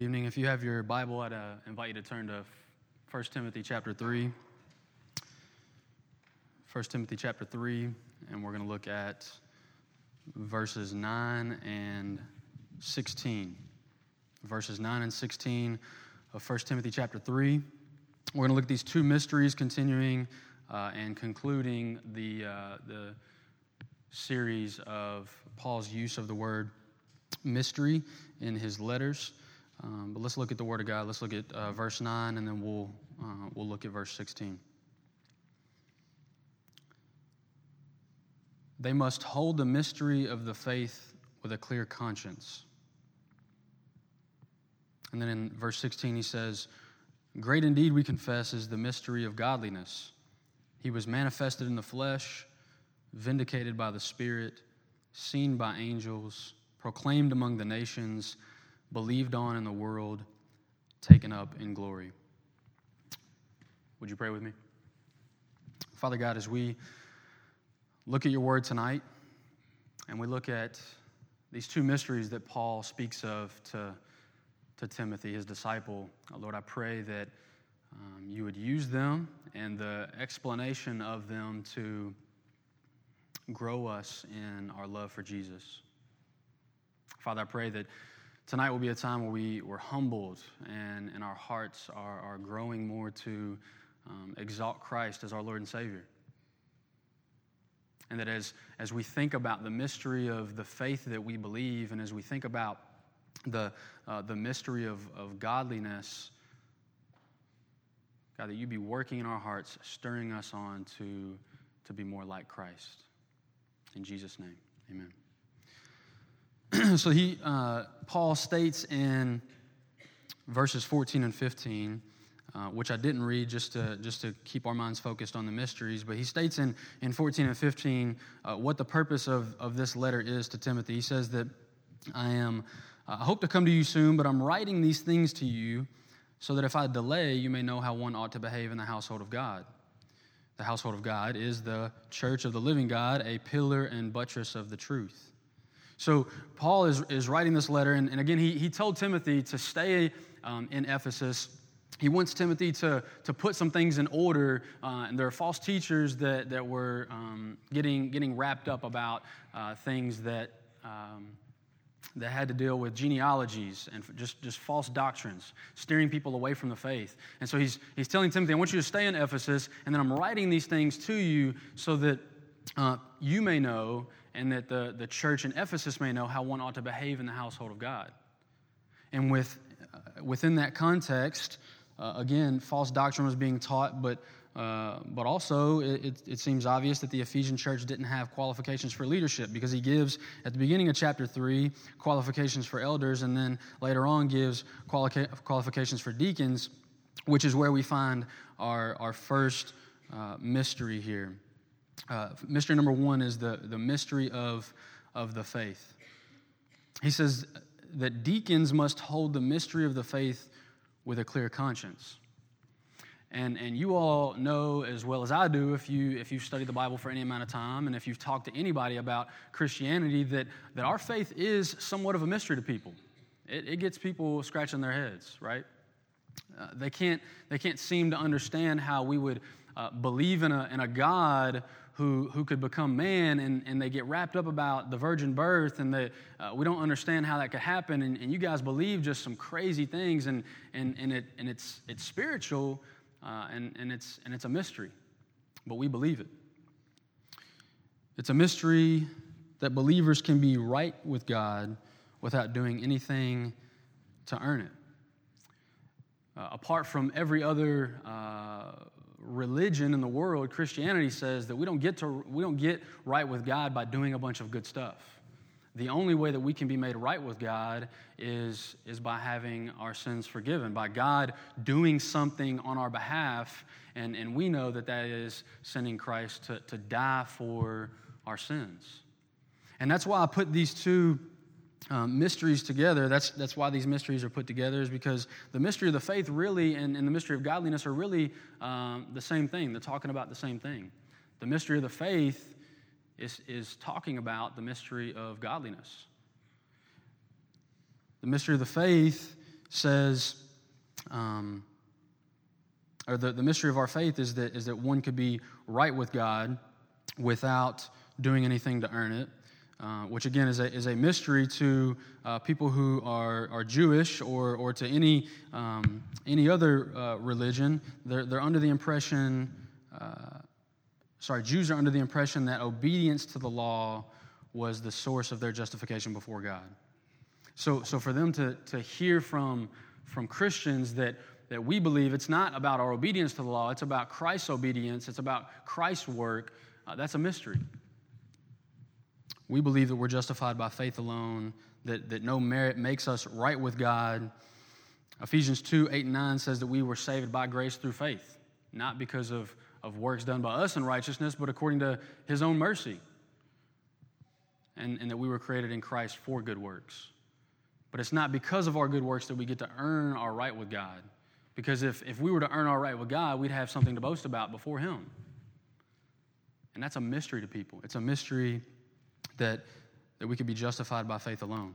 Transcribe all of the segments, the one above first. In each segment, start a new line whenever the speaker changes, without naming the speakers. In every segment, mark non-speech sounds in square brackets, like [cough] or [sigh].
evening. If you have your Bible, I'd uh, invite you to turn to 1 Timothy chapter 3. 1 Timothy chapter 3, and we're going to look at verses 9 and 16. Verses 9 and 16 of 1 Timothy chapter 3. We're going to look at these two mysteries, continuing uh, and concluding the, uh, the series of Paul's use of the word mystery in his letters. Um, but let's look at the Word of God. Let's look at uh, verse 9, and then we'll, uh, we'll look at verse 16. They must hold the mystery of the faith with a clear conscience. And then in verse 16, he says, Great indeed, we confess, is the mystery of godliness. He was manifested in the flesh, vindicated by the Spirit, seen by angels, proclaimed among the nations believed on in the world, taken up in glory. Would you pray with me? Father God, as we look at your word tonight and we look at these two mysteries that Paul speaks of to, to Timothy, his disciple, Lord, I pray that um, you would use them and the explanation of them to grow us in our love for Jesus. Father, I pray that tonight will be a time where we, we're humbled and, and our hearts are, are growing more to um, exalt Christ as our Lord and Savior. And that as, as we think about the mystery of the faith that we believe, and as we think about the, uh, the mystery of, of godliness, God, that you be working in our hearts, stirring us on to, to be more like Christ. In Jesus' name, amen. [clears throat] so he, uh, Paul states in verses 14 and 15, uh, which I didn't read just to, just to keep our minds focused on the mysteries, but he states in, in 14 and 15 uh, what the purpose of, of this letter is to Timothy. He says that I am, uh, I hope to come to you soon, but I'm writing these things to you so that if I delay, you may know how one ought to behave in the household of God. The household of God is the church of the living God, a pillar and buttress of the truth. So Paul is, is writing this letter, and, and again, he, he told Timothy to stay um, in Ephesus. He wants Timothy to, to put some things in order, uh, and there are false teachers that, that were um, getting, getting wrapped up about uh, things that, um, that had to deal with genealogies and just, just false doctrines, steering people away from the faith. And so he's, he's telling Timothy, I want you to stay in Ephesus, and then I'm writing these things to you so that uh, you may know and that the, the church in Ephesus may know how one ought to behave in the household of God. And with, uh, within that context, uh, again, false doctrine was being taught, but, uh, but also it, it, seems obvious that the Ephesian church didn't have qualifications for leadership because he gives, at the beginning of chapter 3, qualifications for elders, and then later on gives quali- qualifications for deacons, which is where we find our, our first uh, mystery here. Uh, mystery number one is the, the mystery of, of the faith. He says that deacons must hold the mystery of the faith with a clear conscience. And, and you all know as well as I do, if, you, if you've studied the Bible for any amount of time and if you've talked to anybody about Christianity, that, that our faith is somewhat of a mystery to people. It, it gets people scratching their heads, right? Uh, they, can't, they can't seem to understand how we would uh, believe in a, in a God who, who could become man and, and they get wrapped up about the virgin birth and the, uh, we don't understand how that could happen and, and you guys believe just some crazy things and, and, and, it, and it's, it's spiritual uh, and, and, it's, and it's a mystery but we believe it. It's a mystery that believers can be right with god without doing anything to earn it. Uh, apart from every other uh, religion in the world, Christianity says that we don't get to we don't get right with God by doing a bunch of good stuff. The only way that we can be made right with God is, is by having our sins forgiven, by God doing something on our behalf. And, and we know that that is sending Christ to, to die for our sins. And that's why I put these two um, mysteries together. That's, that's why these mysteries are put together, is because the mystery of the faith really and, and the mystery of godliness are really um, the same thing. They're talking about the same thing. The mystery of the faith is, is talking about the mystery of godliness. The mystery of the faith says, um, or the, the mystery of our faith is that, is that one could be right with God without doing anything to earn it. Uh, which again is a, is a mystery to uh, people who are, are Jewish or, or to any, um, any other uh, religion. They're, they're under the impression, uh, sorry, Jews are under the impression that obedience to the law was the source of their justification before God. So, so for them to, to hear from, from Christians that, that we believe it's not about our obedience to the law, it's about Christ's obedience, it's about Christ's work, uh, that's a mystery. We believe that we're justified by faith alone, that, that no merit makes us right with God. Ephesians 2 8 and 9 says that we were saved by grace through faith, not because of, of works done by us in righteousness, but according to his own mercy. And, and that we were created in Christ for good works. But it's not because of our good works that we get to earn our right with God. Because if, if we were to earn our right with God, we'd have something to boast about before Him. And that's a mystery to people. It's a mystery that, that we could be justified by faith alone.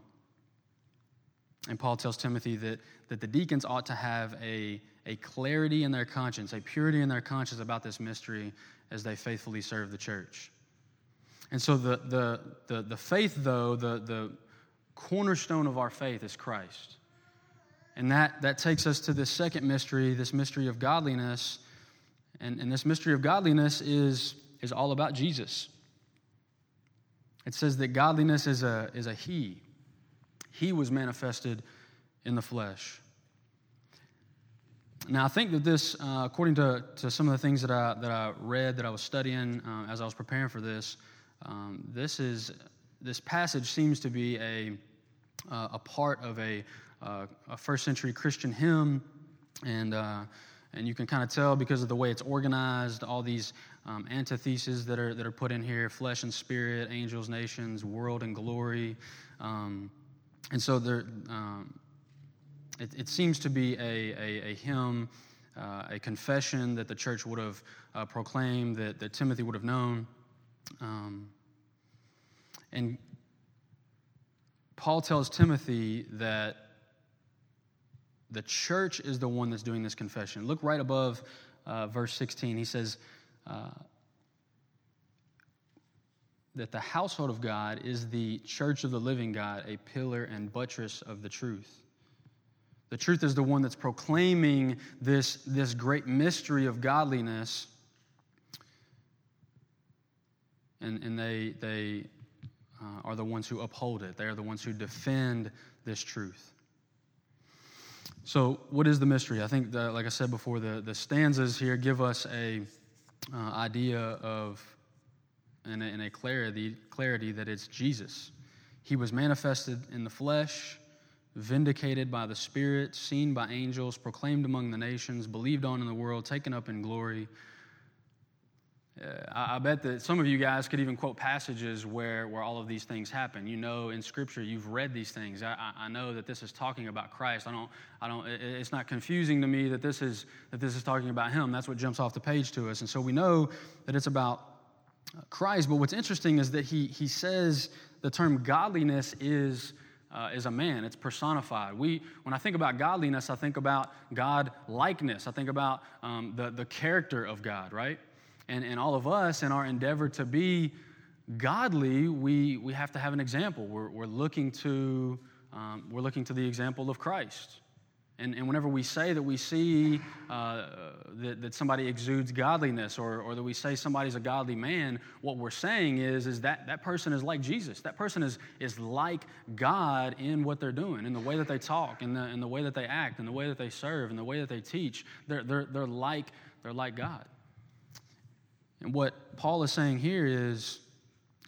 And Paul tells Timothy that, that the deacons ought to have a, a clarity in their conscience, a purity in their conscience about this mystery as they faithfully serve the church. And so the, the, the, the faith, though, the, the cornerstone of our faith is Christ. And that, that takes us to this second mystery, this mystery of godliness. And, and this mystery of godliness is, is all about Jesus. It says that godliness is a, is a He. He was manifested in the flesh. Now, I think that this, uh, according to, to some of the things that I, that I read, that I was studying uh, as I was preparing for this, um, this, is, this passage seems to be a, uh, a part of a, uh, a first century Christian hymn. And, uh, and you can kind of tell because of the way it's organized, all these um, antitheses that are, that are put in here flesh and spirit, angels, nations, world and glory. Um, and so there, um, it, it, seems to be a, a, a hymn, uh, a confession that the church would have uh, proclaimed, that, that Timothy would have known. Um, and Paul tells Timothy that the church is the one that's doing this confession. Look right above uh, verse 16. He says, uh, that the household of God is the church of the living God, a pillar and buttress of the truth. The truth is the one that's proclaiming this, this great mystery of godliness. And, and they, they uh, are the ones who uphold it, they are the ones who defend this truth. So, what is the mystery? I think, that, like I said before, the, the stanzas here give us a uh, idea of, and a, and a clarity, clarity that it's Jesus. He was manifested in the flesh, vindicated by the Spirit, seen by angels, proclaimed among the nations, believed on in the world, taken up in glory. Uh, I, I, bet that some of you guys could even quote passages where, where all of these things happen. You know, in Scripture, you've read these things. I, I know that this is talking about Christ. I don't, I don't, it, it's not confusing to me that this, is, that this is talking about Him. That's what jumps off the page to us. And so we know that it's about Christ. But what's interesting is that he, he says the term godliness is. Uh, is a man. It's personified. We, when I think about godliness, I think about God likeness. I think about um, the, the character of God, right? And, and all of us, in our endeavor to be godly, we, we have to have an example. We're, we're, looking, to, um, we're looking to the example of Christ. And, and whenever we say that we see uh, that, that somebody exudes godliness or, or that we say somebody's a godly man, what we're saying is, is that that person is like Jesus. That person is, is like God in what they're doing, in the way that they talk, in the, in the way that they act, in the way that they serve, in the way that they teach. They're, they're, they're, like, they're like God. And what Paul is saying here is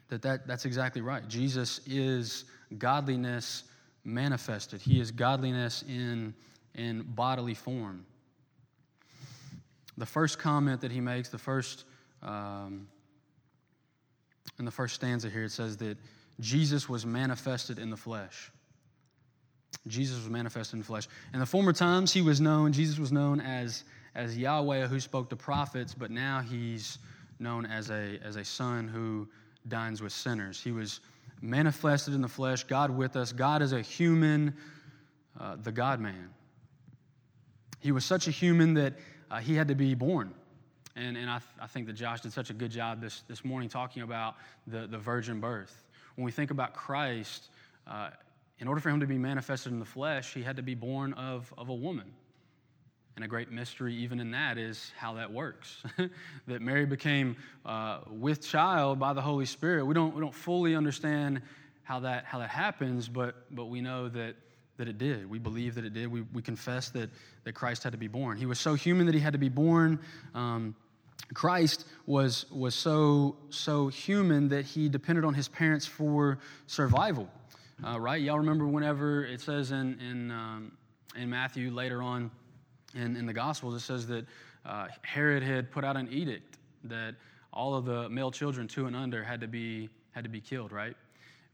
that, that that's exactly right. Jesus is godliness manifested, he is godliness in, in bodily form. The first comment that he makes, the first, um, in the first stanza here, it says that Jesus was manifested in the flesh. Jesus was manifested in the flesh. In the former times, he was known, Jesus was known as, as Yahweh who spoke to prophets, but now he's known as a, as a son who dines with sinners. He was manifested in the flesh, God with us. God is a human, uh, the God man. He was such a human that uh, he had to be born. And, and I, th- I think that Josh did such a good job this, this morning talking about the, the virgin birth. When we think about Christ, uh, in order for him to be manifested in the flesh, he had to be born of, of a woman. And a great mystery, even in that, is how that works. [laughs] that Mary became uh, with child by the Holy Spirit. We don't, we don't fully understand how that, how that happens, but, but we know that, that it did. We believe that it did. We, we confess that, that Christ had to be born. He was so human that he had to be born. Um, Christ was, was so, so human that he depended on his parents for survival, uh, right? Y'all remember whenever it says in, in, um, in Matthew later on, in, in the Gospels, it says that uh, Herod had put out an edict that all of the male children two and under had to be, had to be killed, right?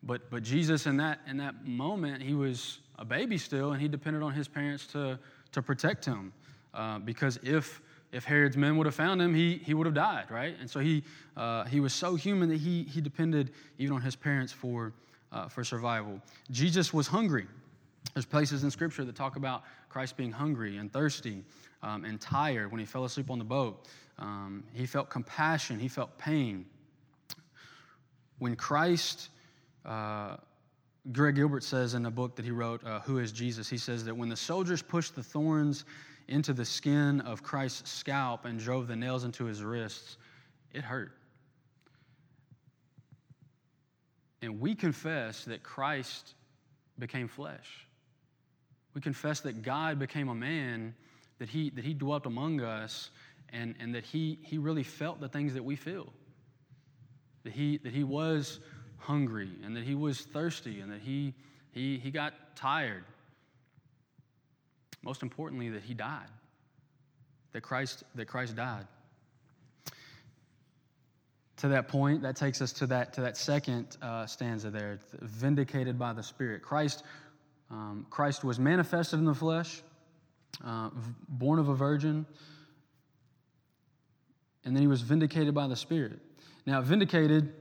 But, but Jesus, in that, in that moment, he was a baby still, and he depended on his parents to, to protect him. Uh, because if, if Herod's men would have found him, he, he would have died, right? And so he, uh, he was so human that he, he depended even on his parents for, uh, for survival. Jesus was hungry. There's places in Scripture that talk about Christ being hungry and thirsty um, and tired when he fell asleep on the boat. Um, he felt compassion, he felt pain. When Christ, uh, Greg Gilbert says in a book that he wrote, uh, Who is Jesus? He says that when the soldiers pushed the thorns into the skin of Christ's scalp and drove the nails into his wrists, it hurt. And we confess that Christ became flesh. We confess that God became a man, that he, that he dwelt among us, and, and that he, he really felt the things that we feel. That he, that he was hungry, and that he was thirsty, and that he, he, he got tired. Most importantly, that he died. That Christ, that Christ died. To that point, that takes us to that, to that second uh, stanza there, vindicated by the Spirit. Christ um, Christ was manifested in the flesh, uh, born of a virgin, and then he was vindicated by the Spirit. Now, vindicated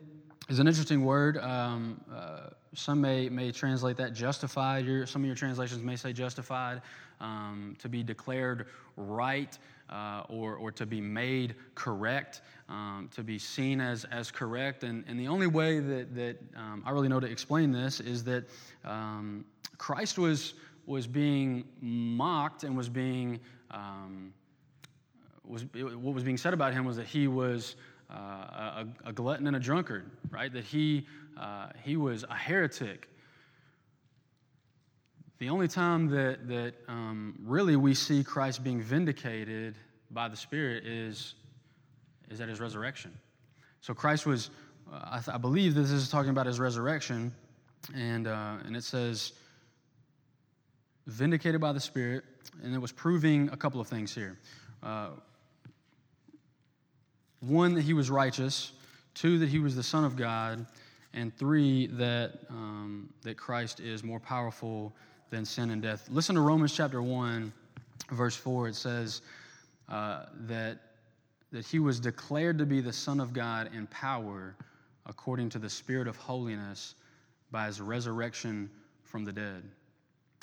is an interesting word. Um, uh, some may, may translate that justified. Your, some of your translations may say justified, um, to be declared right uh, or, or to be made correct, um, to be seen as, as correct. And, and the only way that, that um, I really know to explain this is that um, Christ was, was being mocked and was being, um, was, what was being said about him was that he was uh, a, a, glutton and a drunkard, right? That he, uh, he was a heretic. The only time that, that um, really we see Christ being vindicated by the Spirit is, is at his resurrection. So Christ was, uh, I, th- I, believe this is talking about his resurrection, and, uh, and it says, vindicated by the Spirit, and it was proving a couple of things here. Uh, one, that he was righteous, two, that he was the Son of God, and three, that, um, that Christ is more powerful than sin and death. Listen to Romans chapter 1, verse 4. It says uh, that, that he was declared to be the Son of God in power according to the Spirit of holiness by his resurrection from the dead.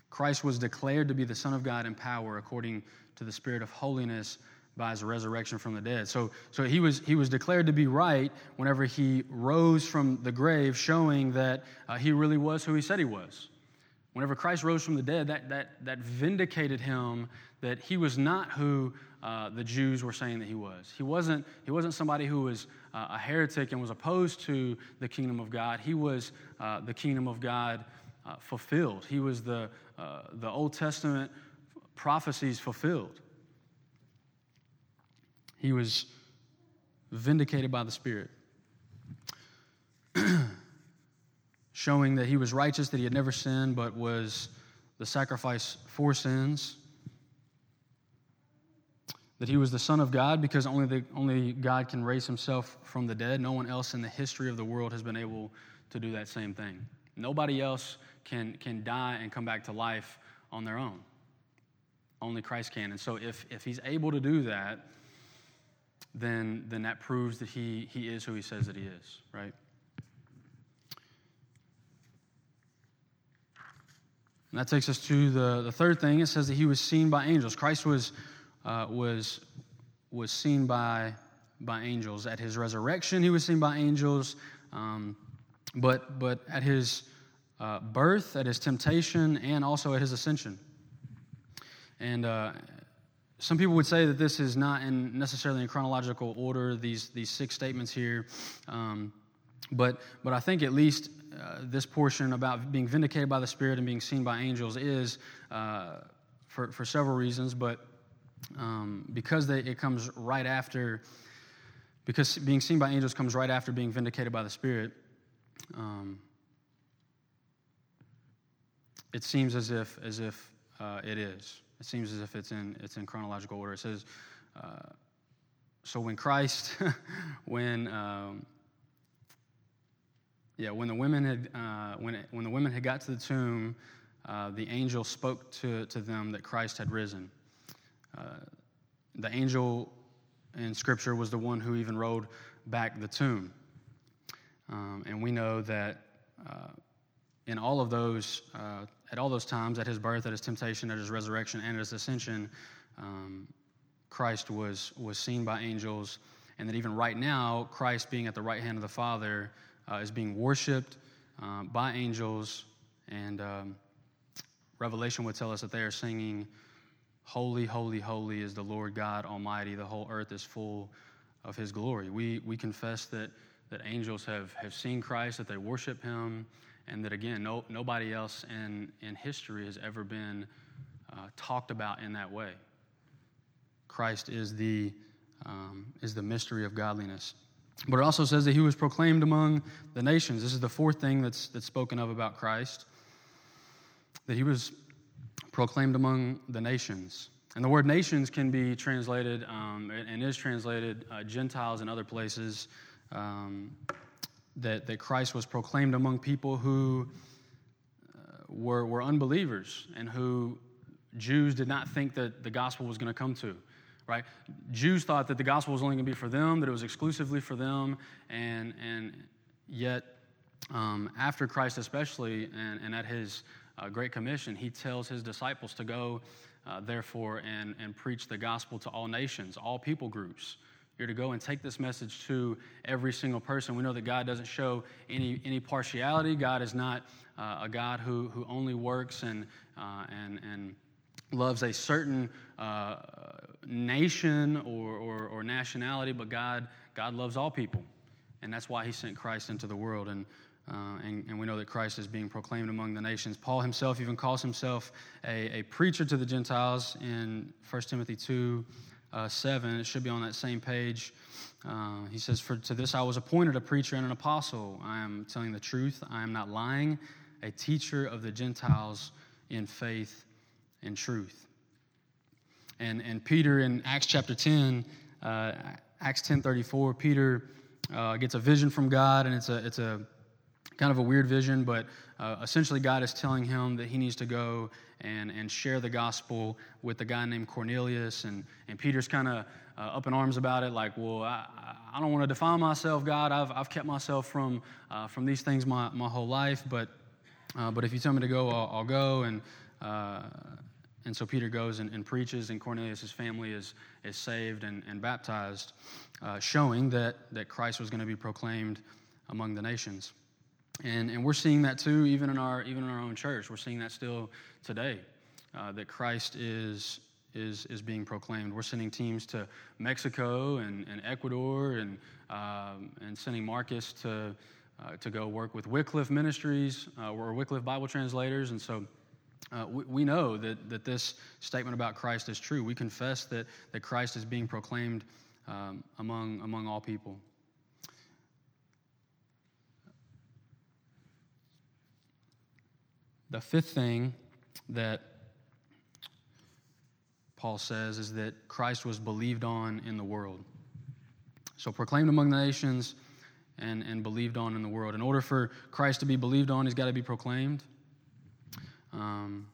Christ was declared to be the Son of God in power according to the Spirit of holiness by his resurrection from the dead. So, so he, was, he was declared to be right whenever he rose from the grave, showing that uh, he really was who he said he was. Whenever Christ rose from the dead, that, that, that vindicated him that he was not who uh, the Jews were saying that he was. He wasn't, he wasn't somebody who was uh, a heretic and was opposed to the kingdom of God. He was uh, the kingdom of God uh, fulfilled. He was the, uh, the Old Testament prophecies fulfilled. He was vindicated by the Spirit, [clears throat] showing that he was righteous, that he had never sinned, but was the sacrifice for sins. That he was the Son of God because only, the, only God can raise himself from the dead. No one else in the history of the world has been able to do that same thing. Nobody else can, can die and come back to life on their own. Only Christ can. And so if, if he's able to do that, then, then that proves that he, he is who he says that he is, right? And that takes us to the, the third thing. It says that he was seen by angels. Christ was, uh, was, was seen by, by angels. At his resurrection, he was seen by angels. Um, but, but at his uh, birth, at his temptation, and also at his ascension. And uh, some people would say that this is not in necessarily in chronological order, these, these six statements here. Um, but, but I think at least uh, this portion about being vindicated by the Spirit and being seen by angels is uh, for, for several reasons, but um, because they, it comes right after, because being seen by angels comes right after being vindicated by the Spirit, um, it seems as if, as if uh, it is. It seems as if it's in, it's in chronological order. It says, uh, so when Christ, [laughs] when, um, yeah, when the women had, uh, when, it, when the women had got to the tomb, uh, the angel spoke to, to them that Christ had risen. Uh, the angel in Scripture was the one who even rolled back the tomb. Um, and we know that uh, in all of those, uh, at all those times, at his birth, at his temptation, at his resurrection, and at his ascension, um, Christ was, was seen by angels. And that even right now, Christ being at the right hand of the Father uh, is being worshiped uh, by angels. And um, Revelation would tell us that they are singing, Holy, holy, holy is the Lord God Almighty. The whole earth is full of his glory. We, we confess that that angels have, have seen Christ, that they worship him, and that again, no, nobody else in, in history has ever been uh, talked about in that way. Christ is the, um, is the mystery of godliness. But it also says that he was proclaimed among the nations. This is the fourth thing that's, that's spoken of about Christ that he was proclaimed among the nations. And the word nations can be translated um, and is translated uh, Gentiles in other places um, that, that Christ was proclaimed among people who uh, were, were unbelievers and who Jews did not think that the gospel was going to come to. Right? Jews thought that the gospel was only going to be for them, that it was exclusively for them, and, and yet, um, after Christ, especially, and, and at his uh, Great Commission, he tells his disciples to go, uh, therefore, and, and preach the gospel to all nations, all people groups. You're to go and take this message to every single person. We know that God doesn't show any, any partiality. God is not uh, a God who, who only works and, uh, and, and loves a certain uh, nation or, or, or, nationality, but God, God loves all people. And that's why he sent Christ into the world. And, uh, and, and, we know that Christ is being proclaimed among the nations. Paul himself even calls himself a, a preacher to the Gentiles in 1 Timothy 2 uh, 7. It should be on that same page. Uh, he says, For to this I was appointed a preacher and an apostle. I am telling the truth. I am not lying, a teacher of the Gentiles in faith and truth. And, and Peter in Acts chapter 10, uh, Acts 10.34, Peter uh, gets a vision from God, and it's a, it's a kind of a weird vision, but uh, essentially God is telling him that he needs to go and, and share the gospel with a guy named Cornelius. And, and Peter's kind of uh, up in arms about it, like, well, I, I don't want to define myself, God. I've, I've kept myself from, uh, from these things my, my whole life, but, uh, but if you tell me to go, I'll, I'll go. And, uh, and so Peter goes and, and, preaches, and Cornelius' family is, is saved and, and baptized, uh, showing that, that Christ was going to be proclaimed among the nations. And, and we're seeing that too, even in our, even in our own church. We're seeing that still today, uh, that Christ is, is, is being proclaimed. We're sending teams to Mexico and, and Ecuador and, um, and sending Marcus to, uh, to go work with Wycliffe Ministries uh, or Wycliffe Bible translators. And so uh, we, we, know that, that this statement about Christ is true. We confess that, that Christ is being proclaimed um, among, among all people. The fifth thing that Paul says is that Christ was believed on in the world. So proclaimed among the nations and, and believed on in the world. In order for Christ to be believed on, he's got to be proclaimed. Um,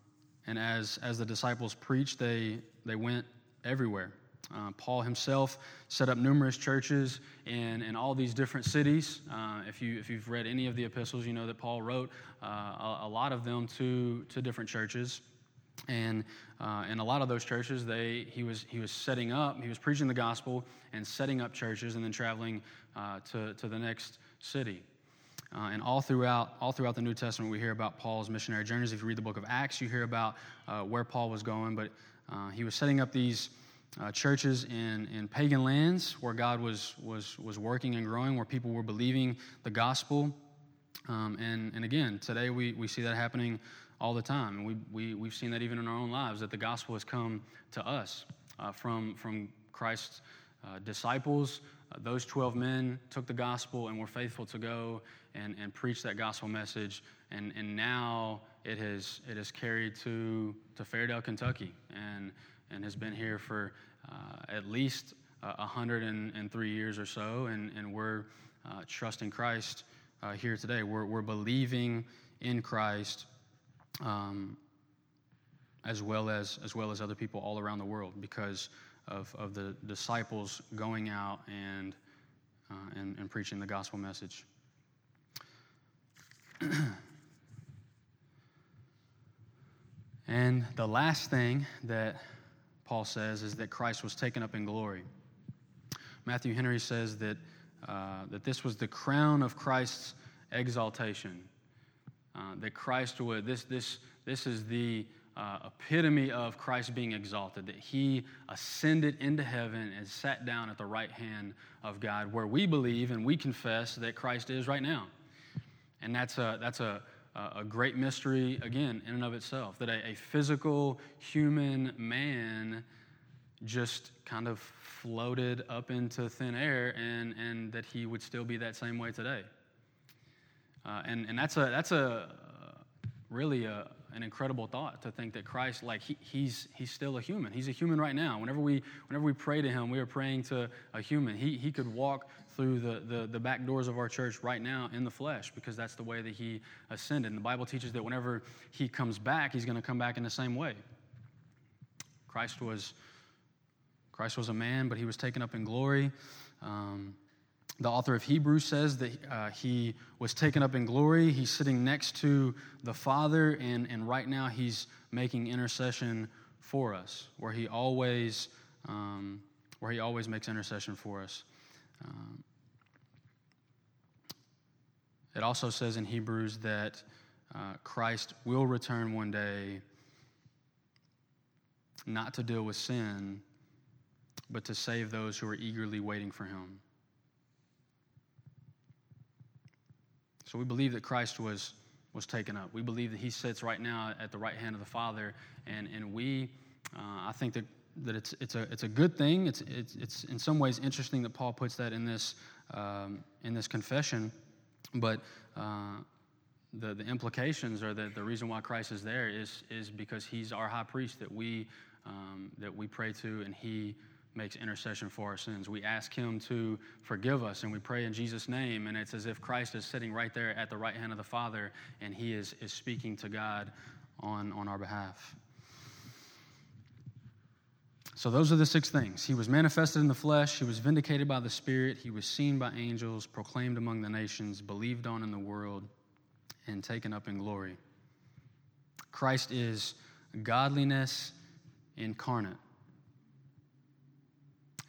and as, as the disciples preached, they, they went everywhere. Uh, Paul himself set up numerous churches in, in all these different cities. Uh, if, you, if you've read any of the epistles, you know that Paul wrote uh, a, a, lot of them to, to different churches. And uh, in a lot of those churches, they, he, was, he was setting up, he was preaching the gospel and setting up churches and then traveling uh, to, to the next city. Uh, and all throughout, all throughout the New Testament, we hear about Paul's missionary journeys. If you read the book of Acts, you hear about uh, where Paul was going. But uh, he was setting up these uh, churches in, in pagan lands where God was, was, was working and growing, where people were believing the gospel. Um, and, and again, today we, we see that happening all the time. And we, we, we've seen that even in our own lives, that the gospel has come to us uh, from, from Christ's uh, disciples. Uh, those 12 men took the gospel and were faithful to go and, and preach that gospel message. And, and now it has, it has carried to, to Fairdale, Kentucky, and, and has been here for uh, at least uh, 103 years or so. And, and we're uh, trusting Christ uh, here today. We're, we're believing in Christ. Um, as well as as well as other people all around the world because of, of the disciples going out and, uh, and, and preaching the gospel message. [clears throat] and the last thing that Paul says is that Christ was taken up in glory. Matthew Henry says that, uh, that this was the crown of Christ's exaltation. Uh, that Christ would, this, this, this is the uh, epitome of Christ being exalted, that he ascended into heaven and sat down at the right hand of God, where we believe and we confess that Christ is right now. And that's a, that's a, a great mystery, again, in and of itself, that a, a physical human man just kind of floated up into thin air and, and that he would still be that same way today. Uh, and, and that's a, that's a really a, an incredible thought to think that Christ, like he, he's he's still a human. He's a human right now. Whenever we whenever we pray to him, we are praying to a human. He he could walk through the, the, the back doors of our church right now in the flesh because that's the way that he ascended. And the Bible teaches that whenever he comes back, he's going to come back in the same way. Christ was Christ was a man, but he was taken up in glory. Um, the author of Hebrews says that uh, he was taken up in glory. He's sitting next to the Father, and, and right now he's making intercession for us, where he always, um, where he always makes intercession for us. Um, it also says in Hebrews that uh, Christ will return one day, not to deal with sin, but to save those who are eagerly waiting for him. So we believe that Christ was, was taken up. We believe that he sits right now at the right hand of the Father. And, and we, uh, I think that, that it's, it's, a, it's a good thing. It's, it's, it's in some ways interesting that Paul puts that in this, um, in this confession. But uh, the, the implications are that the reason why Christ is there is, is because he's our high priest that we, um, that we pray to and he makes intercession for our sins. We ask Him to forgive us and we pray in Jesus' name, and it's as if Christ is sitting right there at the right hand of the Father and He is, is speaking to God on, on our behalf. So, those are the six things. He was manifested in the flesh, He was vindicated by the Spirit, He was seen by angels, proclaimed among the nations, believed on in the world, and taken up in glory. Christ is godliness incarnate.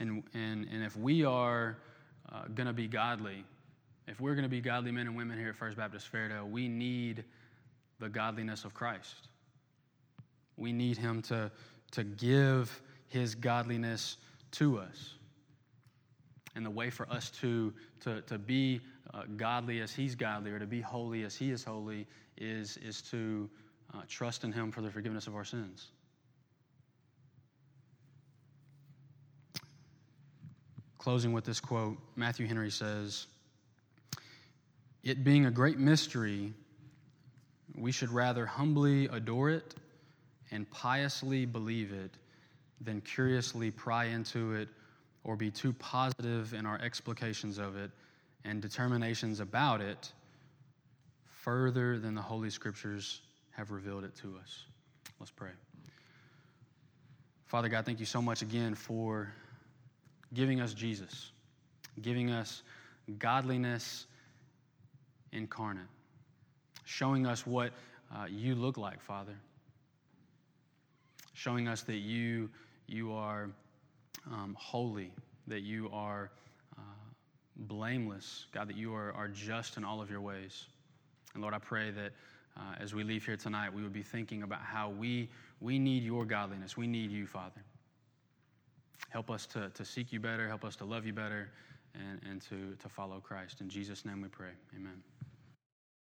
And, and, and if we are uh, going to be godly, if we're going to be godly men and women here at First Baptist Fairdale, we need the godliness of Christ. We need Him to, to give His godliness to us. And the way for us to, to, to be uh, godly as He's godly or to be holy as He is holy is, is to uh, trust in Him for the forgiveness of our sins. Closing with this quote, Matthew Henry says, It being a great mystery, we should rather humbly adore it and piously believe it than curiously pry into it or be too positive in our explications of it and determinations about it further than the Holy Scriptures have revealed it to us. Let's pray. Father God, thank you so much again for giving us Jesus, giving us godliness incarnate, showing us what uh, you look like, Father, showing us that you, you are um, holy, that you are uh, blameless, God, that you are, are just in all of your ways. And Lord, I pray that uh, as we leave here tonight, we would be thinking about how we, we need your godliness. We need you, Father. Help us to, to seek you better, help us to love you better, and, and to, to follow Christ. In Jesus' name we pray. Amen.